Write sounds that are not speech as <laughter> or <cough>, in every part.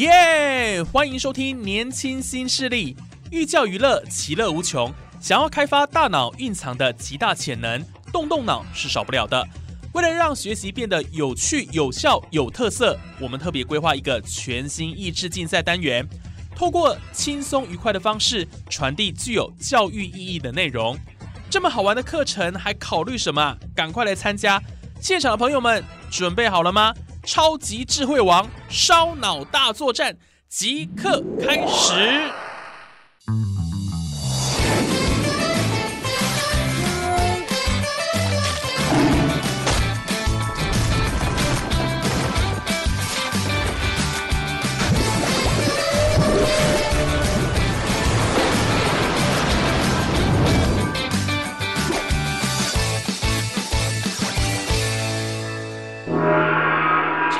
耶！欢迎收听《年轻新势力》，寓教于乐，其乐无穷。想要开发大脑蕴藏的极大潜能，动动脑是少不了的。为了让学习变得有趣、有效、有特色，我们特别规划一个全新益智竞赛单元，透过轻松愉快的方式传递具有教育意义的内容。这么好玩的课程，还考虑什么？赶快来参加！现场的朋友们，准备好了吗？超级智慧王烧脑大作战即刻开始！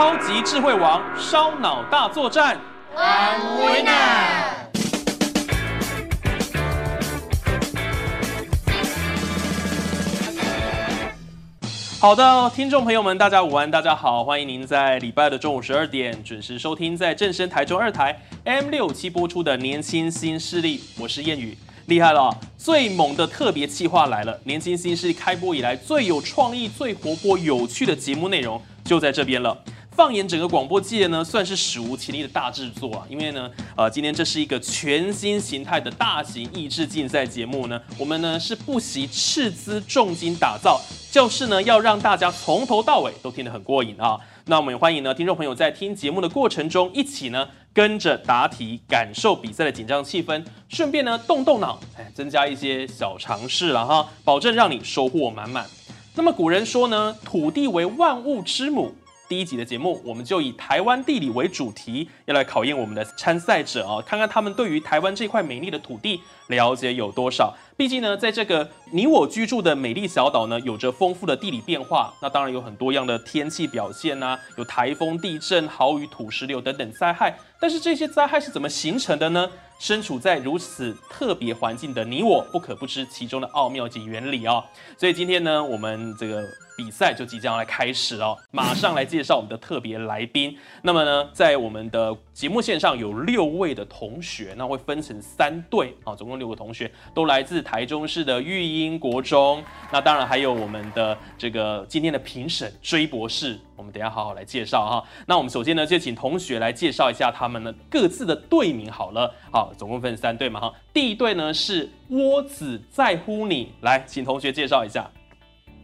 超级智慧王烧脑大作战。好的，听众朋友们，大家午安，大家好，欢迎您在礼拜的中午十二点准时收听在正声台中二台 M 六七播出的《年轻新势力》，我是谚语，厉害了，最猛的特别企划来了！《年轻新势力》开播以来最有创意、最活泼、有趣的节目内容就在这边了。放眼整个广播界呢，算是史无前例的大制作啊！因为呢，呃，今天这是一个全新形态的大型益智竞赛节目呢，我们呢是不惜斥资重金打造，就是呢要让大家从头到尾都听得很过瘾啊！那我们也欢迎呢听众朋友在听节目的过程中，一起呢跟着答题，感受比赛的紧张气氛，顺便呢动动脑，哎，增加一些小尝试了哈，保证让你收获满满。那么古人说呢，土地为万物之母。第一集的节目，我们就以台湾地理为主题，要来考验我们的参赛者啊，看看他们对于台湾这块美丽的土地了解有多少。毕竟呢，在这个你我居住的美丽小岛呢，有着丰富的地理变化，那当然有很多样的天气表现呐，有台风、地震、豪雨、土石流等等灾害。但是这些灾害是怎么形成的呢？身处在如此特别环境的你我，不可不知其中的奥妙及原理啊！所以今天呢，我们这个。比赛就即将来开始哦，马上来介绍我们的特别来宾。那么呢，在我们的节目线上有六位的同学，那会分成三队啊，总共六个同学都来自台中市的育英国中。那当然还有我们的这个今天的评审追博士，我们等下好好来介绍哈。那我们首先呢，就请同学来介绍一下他们呢各自的队名好了。好，总共分三队嘛哈。第一队呢是窝子在乎你，来，请同学介绍一下。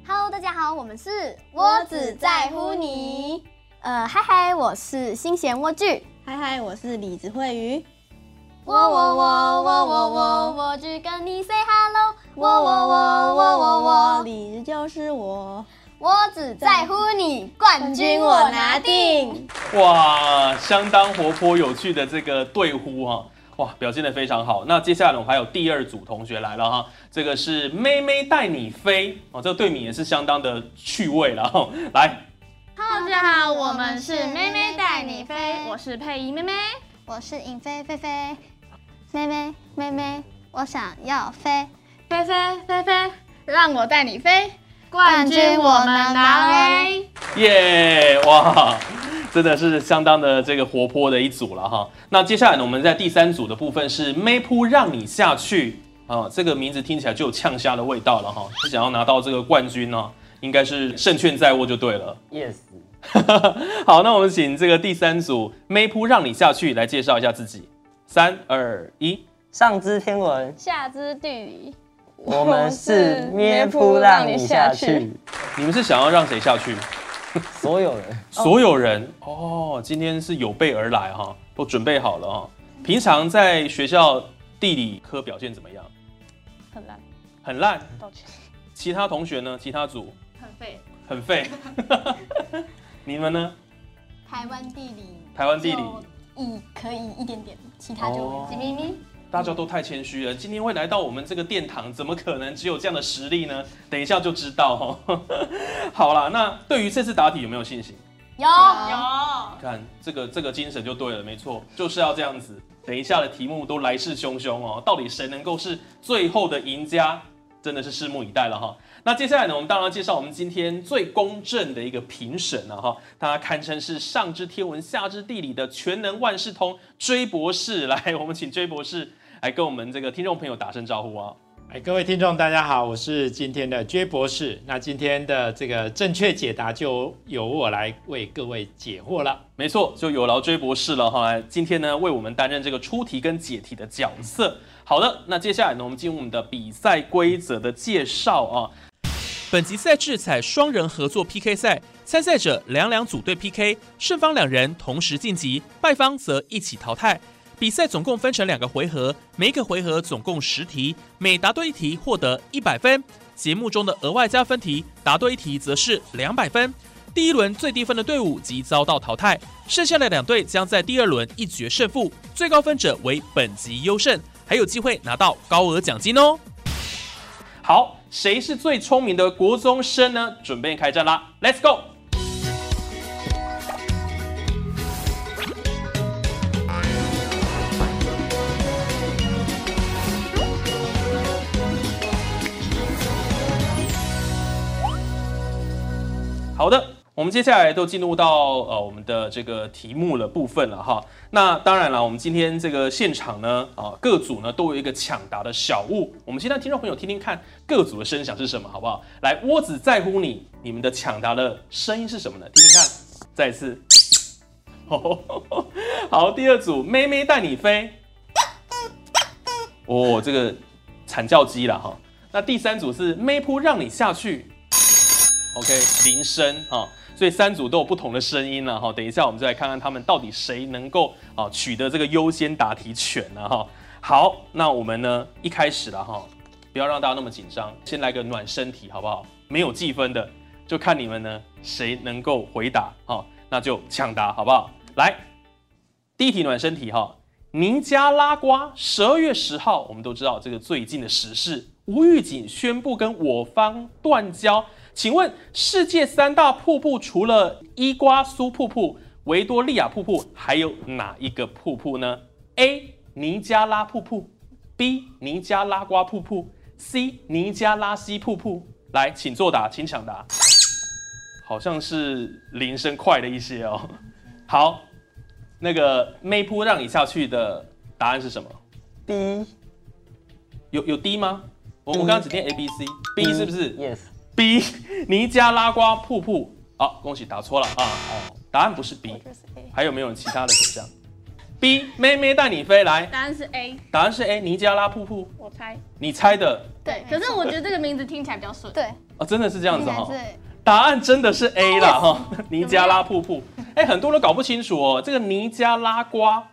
Hello，大家好，我们是窝子在乎你。呃，嗨嗨，我是新贤蜗苣。嗨嗨，我是李子慧鱼。我我我我我我我只跟你 say hello。我我我我我我，李子就是我。我只在乎你，冠军我拿定。哇，相当活泼有趣的这个对呼哈。哇，表现的非常好。那接下来我们还有第二组同学来了哈，这个是妹妹带你飞哦，这个队名也是相当的趣味了哈。来，Hello，大家好，我们是妹妹带你飞，我是佩仪妹妹，我是尹飞飞飞，妹妹妹妹，我想要飞。飞飞飞飞，让我带你飞，冠军我们拿嘞！耶，哇！真的是相当的这个活泼的一组了哈。那接下来呢，我们在第三组的部分是妹扑让你下去啊，这个名字听起来就有呛虾的味道了哈。是想要拿到这个冠军呢，应该是胜券在握就对了。Yes。<laughs> 好，那我们请这个第三组妹扑让你下去来介绍一下自己。三二一，上知天文，下知地理，我们是捏扑让你下去。你们是想要让谁下去？所有人，<laughs> 所有人哦，今天是有备而来哈，都准备好了哈。平常在学校地理科表现怎么样？很烂，很烂。抱歉。其他同学呢？其他组很废。很废。<laughs> 你们呢？台湾地理，台湾地理一可以一点点，其他就哦几咪咪。大家都太谦虚了，今天会来到我们这个殿堂，怎么可能只有这样的实力呢？等一下就知道哦。<laughs> 好啦，那对于这次答题有没有信心？有有。看这个这个精神就对了，没错，就是要这样子。等一下的题目都来势汹汹哦，到底谁能够是最后的赢家，真的是拭目以待了哈。那接下来呢，我们当然要介绍我们今天最公正的一个评审了哈，他堪称是上知天文下知地理的全能万事通追博士。来，我们请追博士来跟我们这个听众朋友打声招呼啊。哎，各位听众，大家好，我是今天的 J 博士。那今天的这个正确解答就由我来为各位解惑了。没错，就有劳追博士了哈。今天呢，为我们担任这个出题跟解题的角色。好的，那接下来呢，我们进入我们的比赛规则的介绍啊。本集赛制采双人合作 PK 赛，参赛者两两组队 PK，胜方两人同时晋级，败方则一起淘汰。比赛总共分成两个回合，每一个回合总共十题，每答对一题获得一百分。节目中的额外加分题，答对一题则是两百分。第一轮最低分的队伍即遭到淘汰，剩下的两队将在第二轮一决胜负，最高分者为本集优胜，还有机会拿到高额奖金哦。好，谁是最聪明的国中生呢？准备开战啦，Let's go！好的，我们接下来都进入到呃我们的这个题目的部分了哈。那当然了，我们今天这个现场呢，啊各组呢都有一个抢答的小物。我们先让听众朋友听听看各组的声响是什么，好不好？来，窝子在乎你，你们的抢答的声音是什么呢？听听看，再一次。<laughs> 好，第二组妹妹带你飞。哦，这个惨叫机了哈。那第三组是妹扑让你下去。OK，铃声哈，所以三组都有不同的声音了哈。等一下我们再来看看他们到底谁能够啊取得这个优先答题权呢哈。好，那我们呢一开始了哈，不要让大家那么紧张，先来个暖身题好不好？没有计分的，就看你们呢谁能够回答哈，那就抢答好不好？来，第一题暖身题哈，尼加拉瓜十二月十号，我们都知道这个最近的时事，无预警宣布跟我方断交。请问世界三大瀑布除了伊瓜苏瀑布、维多利亚瀑布，还有哪一个瀑布呢？A. 尼加拉瀑布，B. 尼加拉瓜瀑布，C. 尼加拉西瀑布。来，请作答，请抢答。好像是铃声快了一些哦。好，那个妹扑让你下去的答案是什么？D 有有 D 吗？我我刚刚只念 A B C，B 是不是？yes B 尼加拉瓜瀑布。好，恭喜答错了啊！哦，答案不是 B，还有没有其他的选项？B 妹妹带你飞来，答案是 A，答案是 A 尼加拉瀑布，我猜。你猜的对，可是我觉得这个名字听起来比较顺。对，哦，真的是这样子哈、答案真的是 A 啦哈，<laughs> 尼加拉瀑布。哎、很多人搞不清楚哦，这个尼加拉瓜，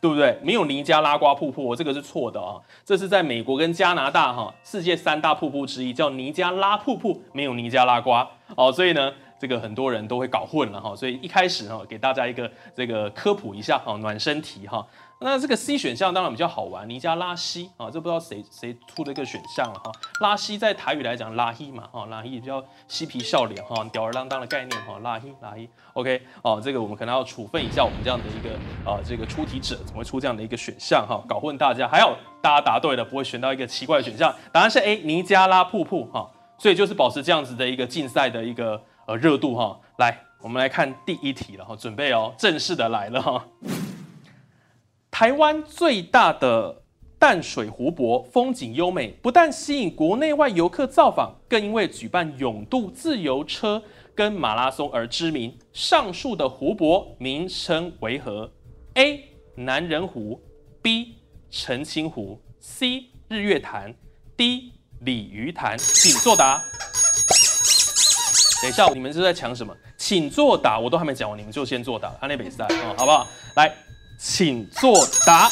对不对？没有尼加拉瓜瀑布、这个是错的啊。这是在美国跟加拿大哈、世界三大瀑布之一，叫尼加拉瀑布，没有尼加拉瓜哦。所以呢，这个很多人都会搞混了哈。所以一开始哈，给大家一个这个科普一下哈，暖身题哈。那这个 C 选项当然比较好玩，尼加拉西啊，这不知道谁谁出的一个选项了哈。拉西在台语来讲拉希嘛，哈，拉希比较嬉皮笑脸哈，吊儿郎当的概念哈，拉希拉希，OK 哦，这个我们可能要处分一下我们这样的一个啊、这个出题者怎么会出这样的一个选项哈，搞混大家。还有大家答对了，不会选到一个奇怪的选项，答案是 A 尼加拉瀑布哈，所以就是保持这样子的一个竞赛的一个呃热度哈。来，我们来看第一题了哈，准备哦，正式的来了哈。台湾最大的淡水湖泊风景优美，不但吸引国内外游客造访，更因为举办永渡自由车跟马拉松而知名。上述的湖泊名称为何？A. 南人湖 B. 澄清湖 C. 日月潭 D. 鲤鱼潭，请作答。等一下，你们是在抢什么？请作答，我都还没讲完，你们就先作答，安内比赛哦，好不好？来，请作答。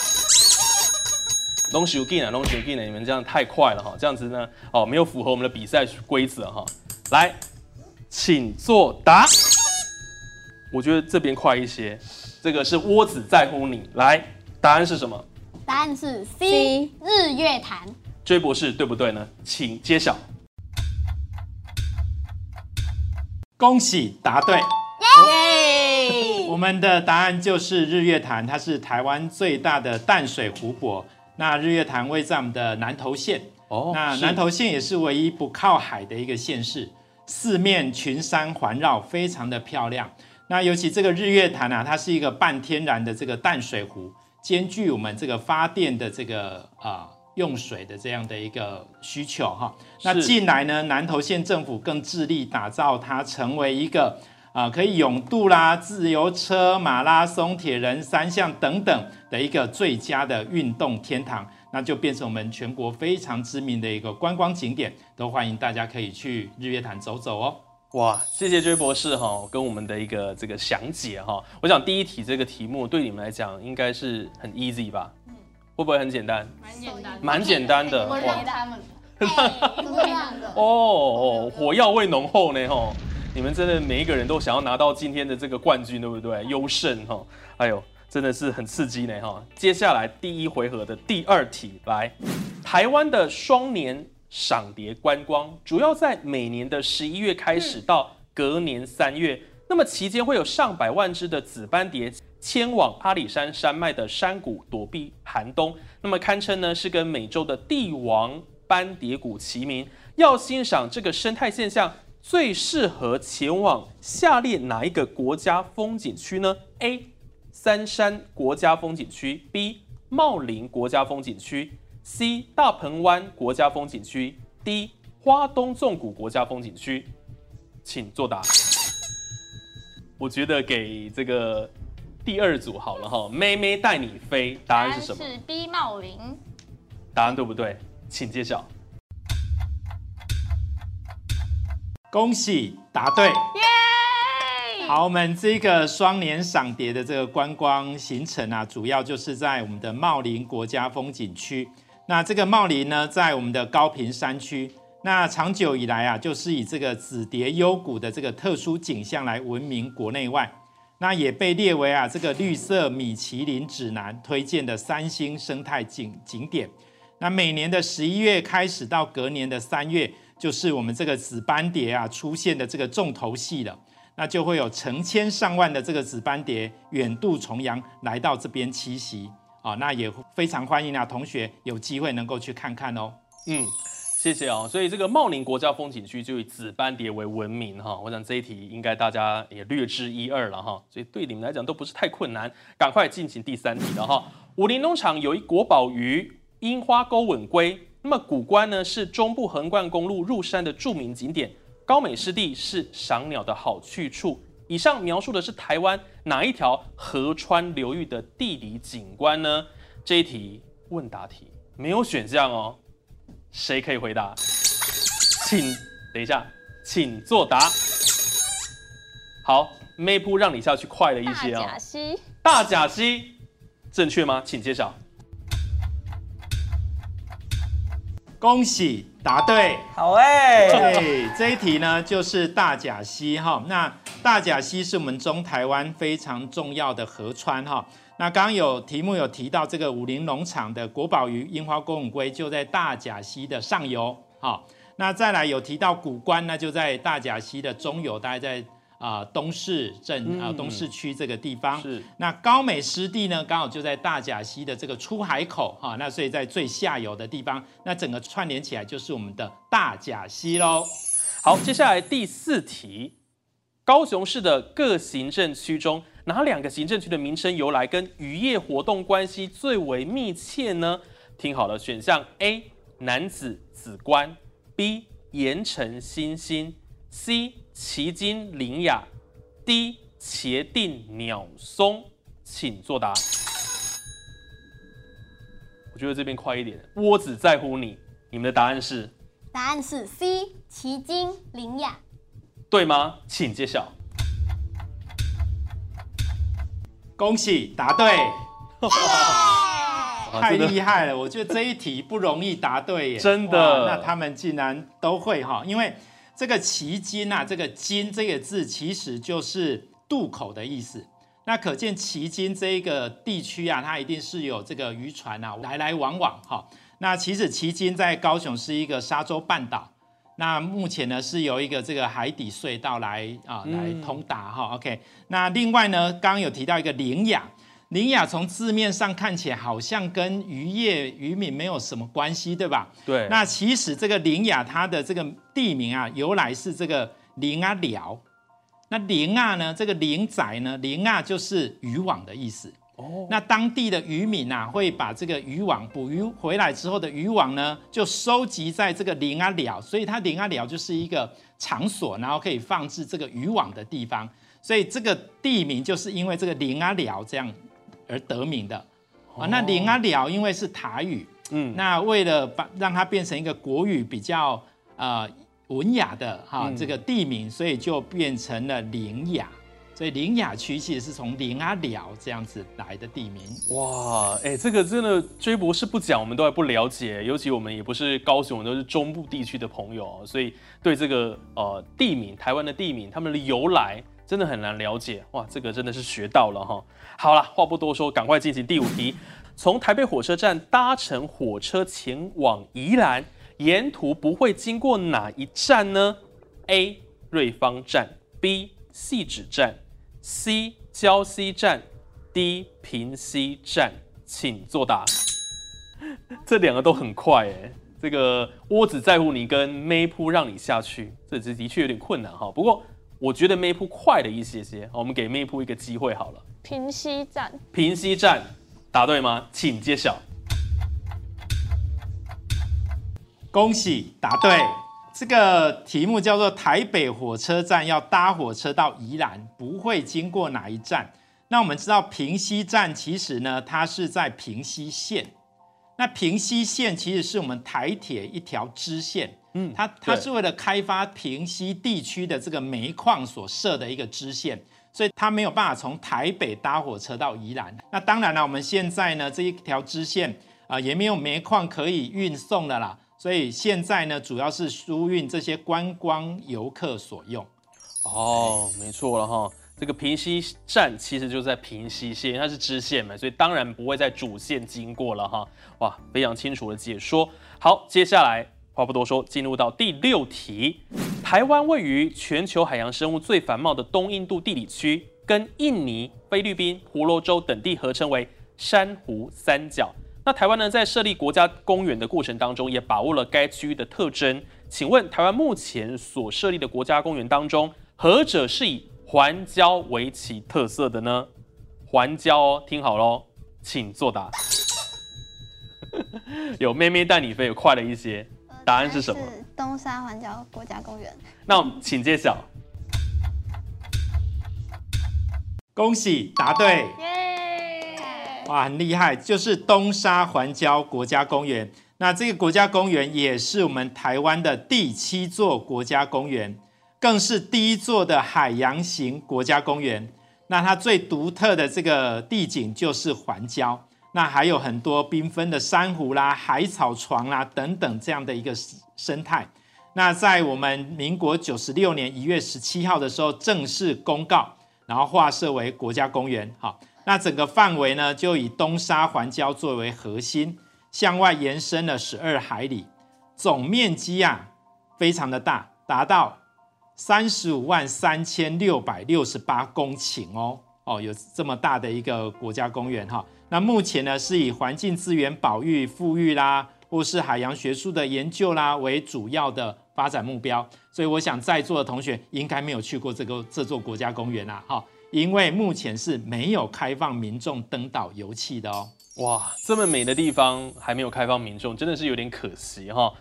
龙手进啊，龙手进啊，你们这样太快了哈，这样子呢，哦，没有符合我们的比赛规则哈。来，请作答。我觉得这边快一些，这个是窝子在乎你。来，答案是什么？答案是 C 日月潭。追博士对不对呢？请揭晓。恭喜答对！耶！我们的答案就是日月潭，它是台湾最大的淡水湖泊。那日月潭位在我们的南投县。哦。那南投县也是唯一不靠海的一个县市，四面群山环绕，非常的漂亮。那尤其这个日月潭啊，它是一个半天然的这个淡水湖，兼具我们这个发电的这个啊。用水的这样的一个需求哈，那近来呢，南投县政府更致力打造它成为一个啊可以泳渡啦、自由车、马拉松、铁人三项等等的一个最佳的运动天堂，那就变成我们全国非常知名的一个观光景点，都欢迎大家可以去日月潭走走哦。哇，谢谢追博士哈，跟我们的一个这个详解哈。我想第一题这个题目对你们来讲应该是很 easy 吧？嗯会不会很简单？蛮简单，蛮简单的。我让他们，<laughs> 这样的。哦哦，火药味浓厚呢吼！你们真的每一个人都想要拿到今天的这个冠军，对不对？优胜哈！哎呦，真的是很刺激呢哈！接下来第一回合的第二题，来，台湾的双年赏蝶观光主要在每年的十一月开始到隔年三月，那么期间会有上百万只的紫斑蝶。迁往阿里山山脉的山谷躲避寒冬，那么堪称呢是跟美洲的帝王斑蝶谷齐名。要欣赏这个生态现象，最适合前往下列哪一个国家风景区呢？A. 三山国家风景区 B. 茂林国家风景区 C. 大鹏湾国家风景区 D. 花东纵谷国家风景区，请作答。我觉得给这个。第二组好了哈，妹妹带你飞，答案是什么？是 B 茂林。答案对不对？请揭晓。恭喜答对！耶！好，我们这个双年赏蝶的这个观光行程啊，主要就是在我们的茂林国家风景区。那这个茂林呢，在我们的高平山区。那长久以来啊，就是以这个紫蝶幽谷的这个特殊景象来闻名国内外。那也被列为啊这个绿色米其林指南推荐的三星生态景景点。那每年的十一月开始到隔年的三月，就是我们这个紫斑蝶啊出现的这个重头戏了。那就会有成千上万的这个紫斑蝶远渡重洋来到这边栖息啊。那也非常欢迎啊同学有机会能够去看看哦。嗯。谢谢哦，所以这个茂林国家风景区就以紫斑蝶为闻名哈，我想这一题应该大家也略知一二了哈，所以对你们来讲都不是太困难，赶快进行第三题了哈。武林农场有一国宝鱼樱花钩吻龟，那么古关呢是中部横贯公路入山的著名景点，高美湿地是赏鸟的好去处。以上描述的是台湾哪一条河川流域的地理景观呢？这一题问答题没有选项哦。谁可以回答？请等一下，请作答。好，妹铺让你下去快了一些哦。大甲溪，大甲溪，正确吗？请揭晓。恭喜答对，好哎。对，这一题呢就是大甲溪哈。那大甲溪是我们中台湾非常重要的河川哈。那刚刚有题目有提到这个武林农场的国宝鱼樱花公吻龟就在大甲溪的上游，好，那再来有提到古关，那就在大甲溪的中游，大概在啊东市镇啊东市区这个地方。是。那高美湿地呢，刚好就在大甲溪的这个出海口，哈，那所以在最下游的地方，那整个串联起来就是我们的大甲溪喽。好，接下来第四题，高雄市的各行政区中。哪两个行政区的名称由来跟渔业活动关系最为密切呢？听好了，选项 A 南子子关，B 盐城新兴，C 旗津林雅，D 茄定鸟松，请作答。我觉得这边快一点，我只在乎你，你们的答案是？答案是 C 旗津林雅，对吗？请揭晓。恭喜答对！太厉害了！我觉得这一题不容易答对耶，真的。那他们竟然都会哈，因为这个旗津啊，这个津这个字其实就是渡口的意思。那可见旗津这个地区啊，它一定是有这个渔船啊来来往往哈。那其实旗津在高雄是一个沙洲半岛，那目前呢是由一个这个海底隧道来啊来通达哈。OK，那另外呢，刚刚有提到一个林雅。林雅从字面上看起来好像跟渔业渔民没有什么关系，对吧？对。那其实这个林雅它的这个地名啊，由来是这个林啊寮。那林啊呢，这个林仔呢，林啊就是渔网的意思。哦。那当地的渔民啊，会把这个渔网捕鱼回来之后的渔网呢，就收集在这个林啊寮，所以它林啊寮就是一个场所，然后可以放置这个渔网的地方。所以这个地名就是因为这个林啊寮这样。而得名的。啊，那林阿寮因为是台语，嗯，那为了把让它变成一个国语比较呃文雅的哈这个地名，所以就变成了林雅，所以林雅区其实是从林阿寮这样子来的地名。哇，哎，这个真的追博士不讲，我们都还不了解，尤其我们也不是高雄，都是中部地区的朋友，所以对这个呃地名，台湾的地名，他们的由来。真的很难了解哇，这个真的是学到了哈。好了，话不多说，赶快进行第五题。从台北火车站搭乘火车前往宜兰，沿途不会经过哪一站呢？A. 瑞芳站，B. 细指站，C. 礁溪站，D. 平溪站，请作答。这两个都很快哎，这个窝子在乎你跟妹铺让你下去，这的确有点困难哈。不过。我觉得妹铺快了一些些，我们给妹铺一个机会好了。平西站，平西站，答对吗？请揭晓。恭喜答对，这个题目叫做台北火车站要搭火车到宜兰，不会经过哪一站？那我们知道平西站其实呢，它是在平西线。那平西线其实是我们台铁一条支线。嗯，它它是为了开发平西地区的这个煤矿所设的一个支线，所以它没有办法从台北搭火车到宜兰。那当然了，我们现在呢这一条支线啊也没有煤矿可以运送的啦，所以现在呢主要是输运这些观光游客所用。哦，没错了哈，这个平西站其实就在平西线，它是支线嘛，所以当然不会在主线经过了哈。哇，非常清楚的解说。好，接下来。话不多说，进入到第六题。台湾位于全球海洋生物最繁茂的东印度地理区，跟印尼、菲律宾、婆罗洲等地合称为珊瑚三角。那台湾呢，在设立国家公园的过程当中，也把握了该区域的特征。请问，台湾目前所设立的国家公园当中，何者是以环礁为其特色的呢？环礁哦，听好喽，请作答。<laughs> 有妹妹带你飞，快了一些。答案是什么？东沙环礁国家公园。那请揭晓。恭喜答对！哇，很厉害，就是东沙环礁国家公园。那这个国家公园也是我们台湾的第七座国家公园，更是第一座的海洋型国家公园。那它最独特的这个地景就是环礁。那还有很多缤纷的珊瑚啦、海草床啦等等这样的一个生态。那在我们民国九十六年一月十七号的时候正式公告，然后划设为国家公园。好，那整个范围呢就以东沙环礁作为核心，向外延伸了十二海里，总面积啊非常的大，达到三十五万三千六百六十八公顷哦。哦，有这么大的一个国家公园哈。那目前呢，是以环境资源保育、富裕啦，或是海洋学术的研究啦为主要的发展目标。所以我想在座的同学应该没有去过这个这座国家公园啦，哈，因为目前是没有开放民众登岛游憩的哦。哇，这么美的地方还没有开放民众，真的是有点可惜哈。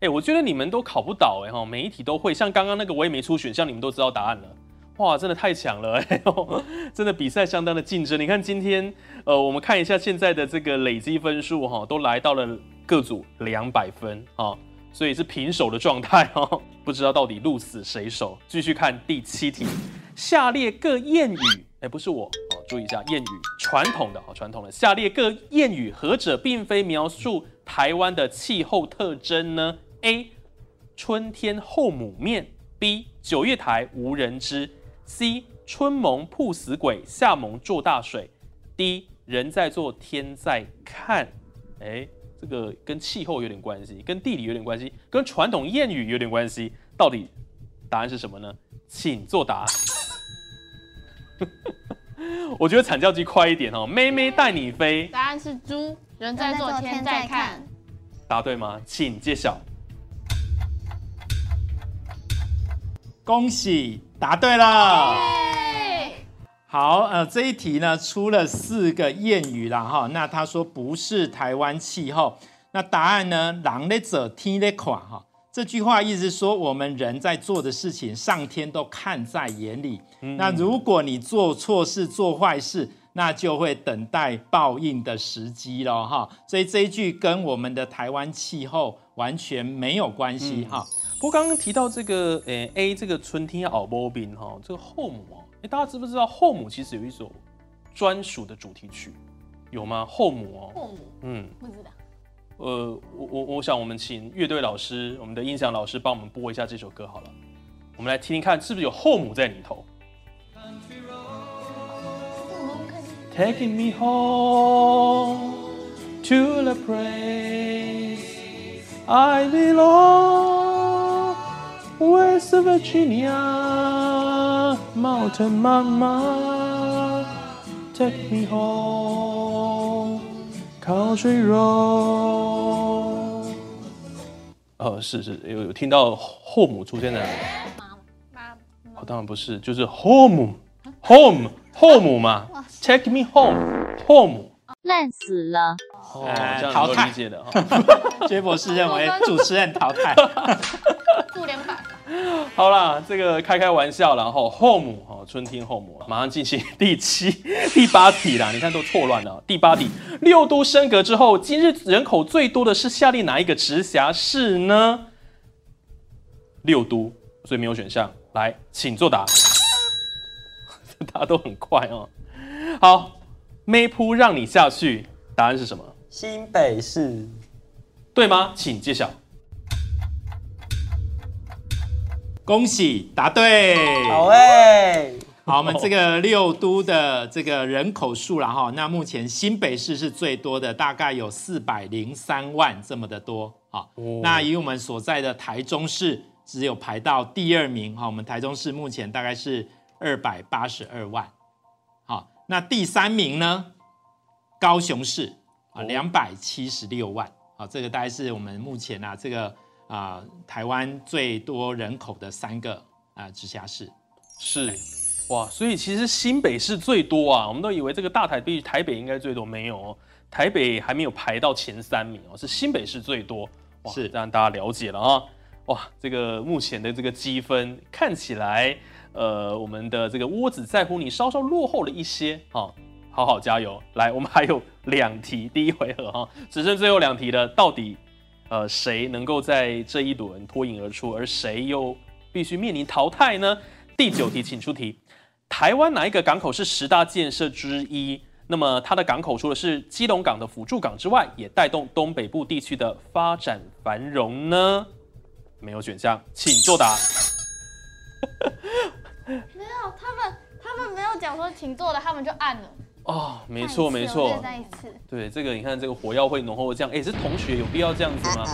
哎，我觉得你们都考不倒哎哈，每一题都会，像刚刚那个我也没出选项，你们都知道答案了。哇，真的太强了！<laughs> 哎呦，真的比赛相当的竞争。你看今天，呃，我们看一下现在的这个累积分数哈，都来到了各组两百分啊，所以是平手的状态哦。<laughs> 不知道到底鹿死谁手？继续看第七题，下列各谚语，哎，不是我哦，注意一下谚语，传统的哈，传统的。下列各谚语何者并非描述台湾的气候特征呢？A. 春天后母面，B. 九月台无人知，C. 春蒙曝死鬼，夏蒙做大水，D. 人在做天在看。哎，这个跟气候有点关系，跟地理有点关系，跟传统谚语有点关系。到底答案是什么呢？请作答。<laughs> 我觉得惨叫机快一点哦，妹妹带你飞。答案是猪，人在做天在看。答对吗？请揭晓。恭喜答对了。好，呃，这一题呢出了四个谚语了哈。那他说不是台湾气候，那答案呢？狼的者天的垮哈。这句话意思是说，我们人在做的事情，上天都看在眼里。那如果你做错事、做坏事，那就会等待报应的时机了哈。所以这一句跟我们的台湾气候完全没有关系哈。不过刚刚提到这个，诶 A 这个春天熬波冰哈，这个后母哦，哎，大家知不知道后母其实有一首专属的主题曲，有吗？后母哦，后母，嗯，不知道。呃，我我我想我们请乐队老师，我们的音响老师帮我们播一下这首歌好了，我们来听听看是不是有后母在里头。Taking me home to the place I belong, West Virginia, Mountain Mama, take me home, Country Road。哦，是是，有有听到后母出现在哪里？妈妈。哦，当然不是，就是 home，home。后母嘛，Take me home，home，烂死了，哦，这样能够理解的哈。杰博士认为主持人淘汰，负两百。好啦，这个开开玩笑，然后后母哈，春天后母，马上进行第七、<laughs> 第八题啦。你看都错乱了。第八题，六都升格之后，今日人口最多的是下列哪一个直辖市呢？六都，所以没有选项。来，请作答。<laughs> 大家都很快哦。好，妹扑让你下去，答案是什么？新北市，对吗？请揭晓。恭喜答对，好哎。好，我们这个六都的这个人口数了哈，那目前新北市是最多的，大概有四百零三万这么的多。好，那以我们所在的台中市，只有排到第二名哈。我们台中市目前大概是。二百八十二万，好，那第三名呢？高雄市啊，两百七十六万，好，这个大概是我们目前啊这个啊台湾最多人口的三个啊直辖市。是，哇，所以其实新北市最多啊，我们都以为这个大台北台北应该最多，没有哦，台北还没有排到前三名哦，是新北市最多，哇是让大家了解了啊，哇，这个目前的这个积分看起来。呃，我们的这个窝子在乎你稍稍落后了一些，哈，好好加油！来，我们还有两题，第一回合哈，只剩最后两题了，到底呃谁能够在这一轮脱颖而出，而谁又必须面临淘汰呢？第九题，请出题：台湾哪一个港口是十大建设之一？那么它的港口除了是基隆港的辅助港之外，也带动东北部地区的发展繁荣呢？没有选项，请作答。<laughs> 没有，他们他们没有讲说请坐的，他们就按了。哦，没错没错。再一次。对，这个你看，这个火药会浓厚这样，哎，是同学有必要这样子吗？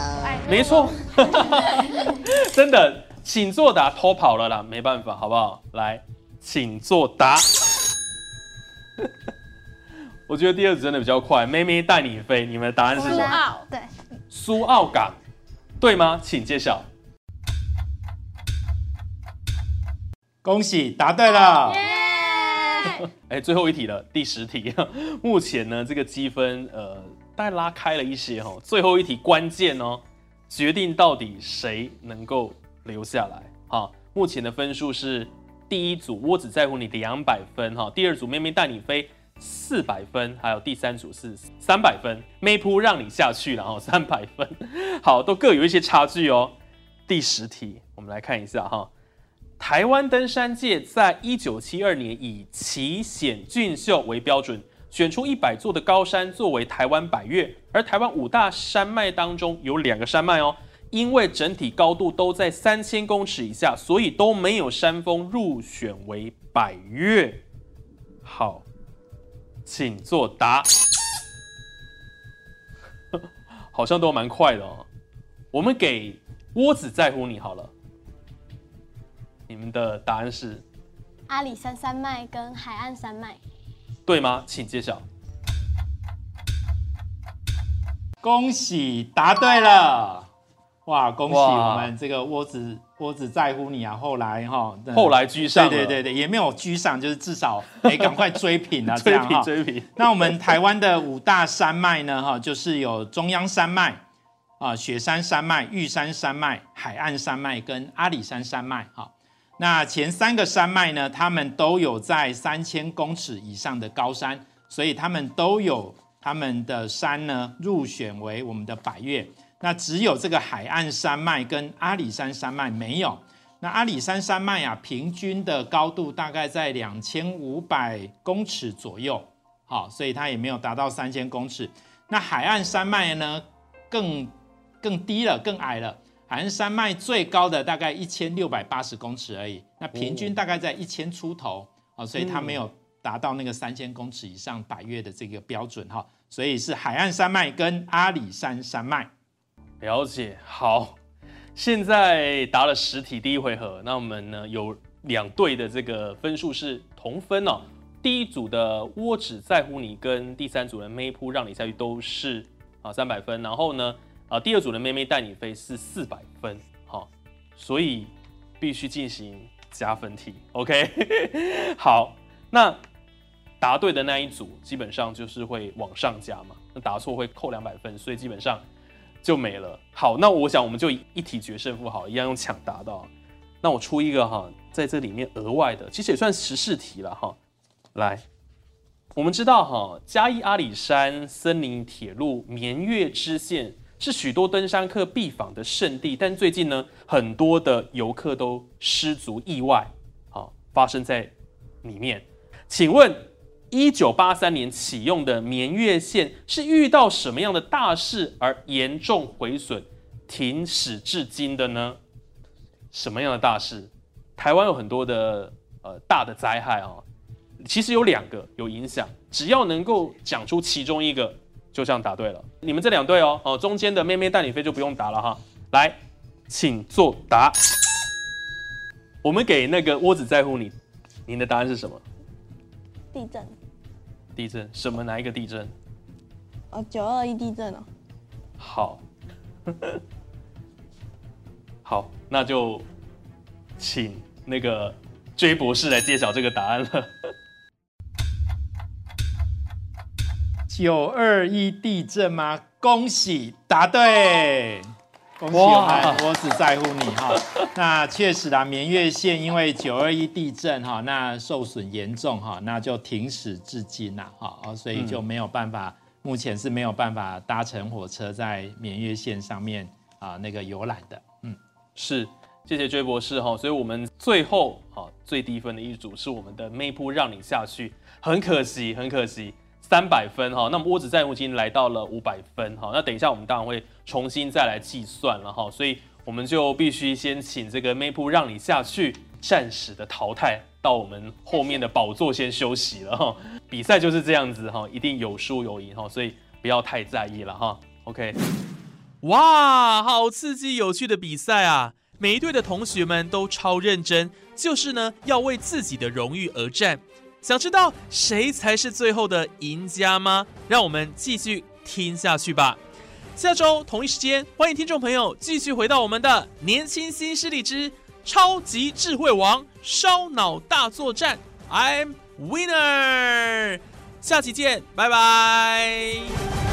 没错，<laughs> 真的，请作答，偷跑了啦，没办法，好不好？来，请作答。<laughs> 我觉得第二组真的比较快，妹妹带你飞，你们的答案是什么？苏澳，对，苏澳港，对吗？请揭晓。恭喜答对了！<laughs> 哎，最后一题了，第十题。目前呢，这个积分呃，大概拉开了一些哈。最后一题关键哦，决定到底谁能够留下来。哈，目前的分数是第一组我只在乎你两百分哈，第二组妹妹带你飞四百分，还有第三组是三百分，妹扑让你下去然后三百分。好，都各有一些差距哦。第十题，我们来看一下哈。台湾登山界在一九七二年以奇险俊秀为标准，选出一百座的高山作为台湾百岳。而台湾五大山脉当中有两个山脉哦，因为整体高度都在三千公尺以下，所以都没有山峰入选为百岳。好，请作答。<laughs> 好像都蛮快的哦。我们给窝子在乎你好了。你们的答案是阿里山山脉跟海岸山脉，对吗？请揭晓。恭喜答对了！哇，恭喜我们这个窝子窝子在乎你啊！后来哈，后来居上了对对对对，也没有居上，就是至少得 <laughs> 赶快追平啊，这追平样哈。追平。那我们台湾的五大山脉呢，哈，就是有中央山脉啊、雪山山脉、玉山山脉、海岸山脉跟阿里山山脉，哈。那前三个山脉呢，它们都有在三千公尺以上的高山，所以它们都有他们的山呢入选为我们的百岳。那只有这个海岸山脉跟阿里山山脉没有。那阿里山山脉啊，平均的高度大概在两千五百公尺左右，好，所以它也没有达到三千公尺。那海岸山脉呢，更更低了，更矮了。海岸山脉最高的大概一千六百八十公尺而已，那平均大概在一千出头啊、所以它没有达到那个三千公尺以上百岳的这个标准哈，所以是海岸山脉跟阿里山山脉。了解，好，现在答了十题第一回合，那我们呢有两队的这个分数是同分哦。第一组的我只在乎你跟第三组的妹扑让你下去都是啊三百分，然后呢啊第二组的妹妹带你飞是四百分，好、所以必须进行加分题，OK？<laughs> 好，那答对的那一组基本上就是会往上加嘛，那答错会扣两百分，所以基本上就没了。好，那我想我们就一题决胜负，好，一样用抢答的。那我出一个哈，在这里面额外的，其实也算时事题了哈。来，我们知道哈，嘉义阿里山森林铁路绵月支线是许多登山客必访的圣地，但最近呢，很多的游客都失足意外，啊，发生在里面。请问，一九八三年启用的绵月线是遇到什么样的大事而严重毁损，停驶至今的呢？什么样的大事？台湾有很多的呃大的灾害啊，其实有两个有影响，只要能够讲出其中一个，就这样答对了。你们这两队哦，哦中间的妹妹带你飞就不用答了哈。来，请作答。我们给那个窝子在乎你，您的答案是什么？地震地震？什么？哪一个地震？哦，九二一地震哦。好，<laughs> 好，那就请那个追博士来揭晓这个答案了。九二一地震吗？恭喜答对，恭喜我们，我只在乎你哈。<laughs> 那确实啦，绵月线因为九二一地震哈，那受损严重哈，那就停驶至今啦哈，哦所以就没有办法，目前是没有办法搭乘火车在绵月线上面啊那个游览的。嗯，是，谢谢追博士哈。所以我们最后哈最低分的一组是我们的妹扑让你下去，很可惜，很可惜。三百分哈，那么窝子在乎已经来到了五百分哈，那等一下我们当然会重新再来计算了哈，所以我们就必须先请这个妹扑让你下去，暂时的淘汰到我们后面的宝座先休息了哈。比赛就是这样子哈，一定有输有赢哈，所以不要太在意了哈。OK，哇，好刺激有趣的比赛啊！每一队的同学们都超认真，就是呢要为自己的荣誉而战。想知道谁才是最后的赢家吗？让我们继续听下去吧。下周同一时间，欢迎听众朋友继续回到我们的年轻新势力之超级智慧王烧脑大作战，I'm winner。下期见，拜拜。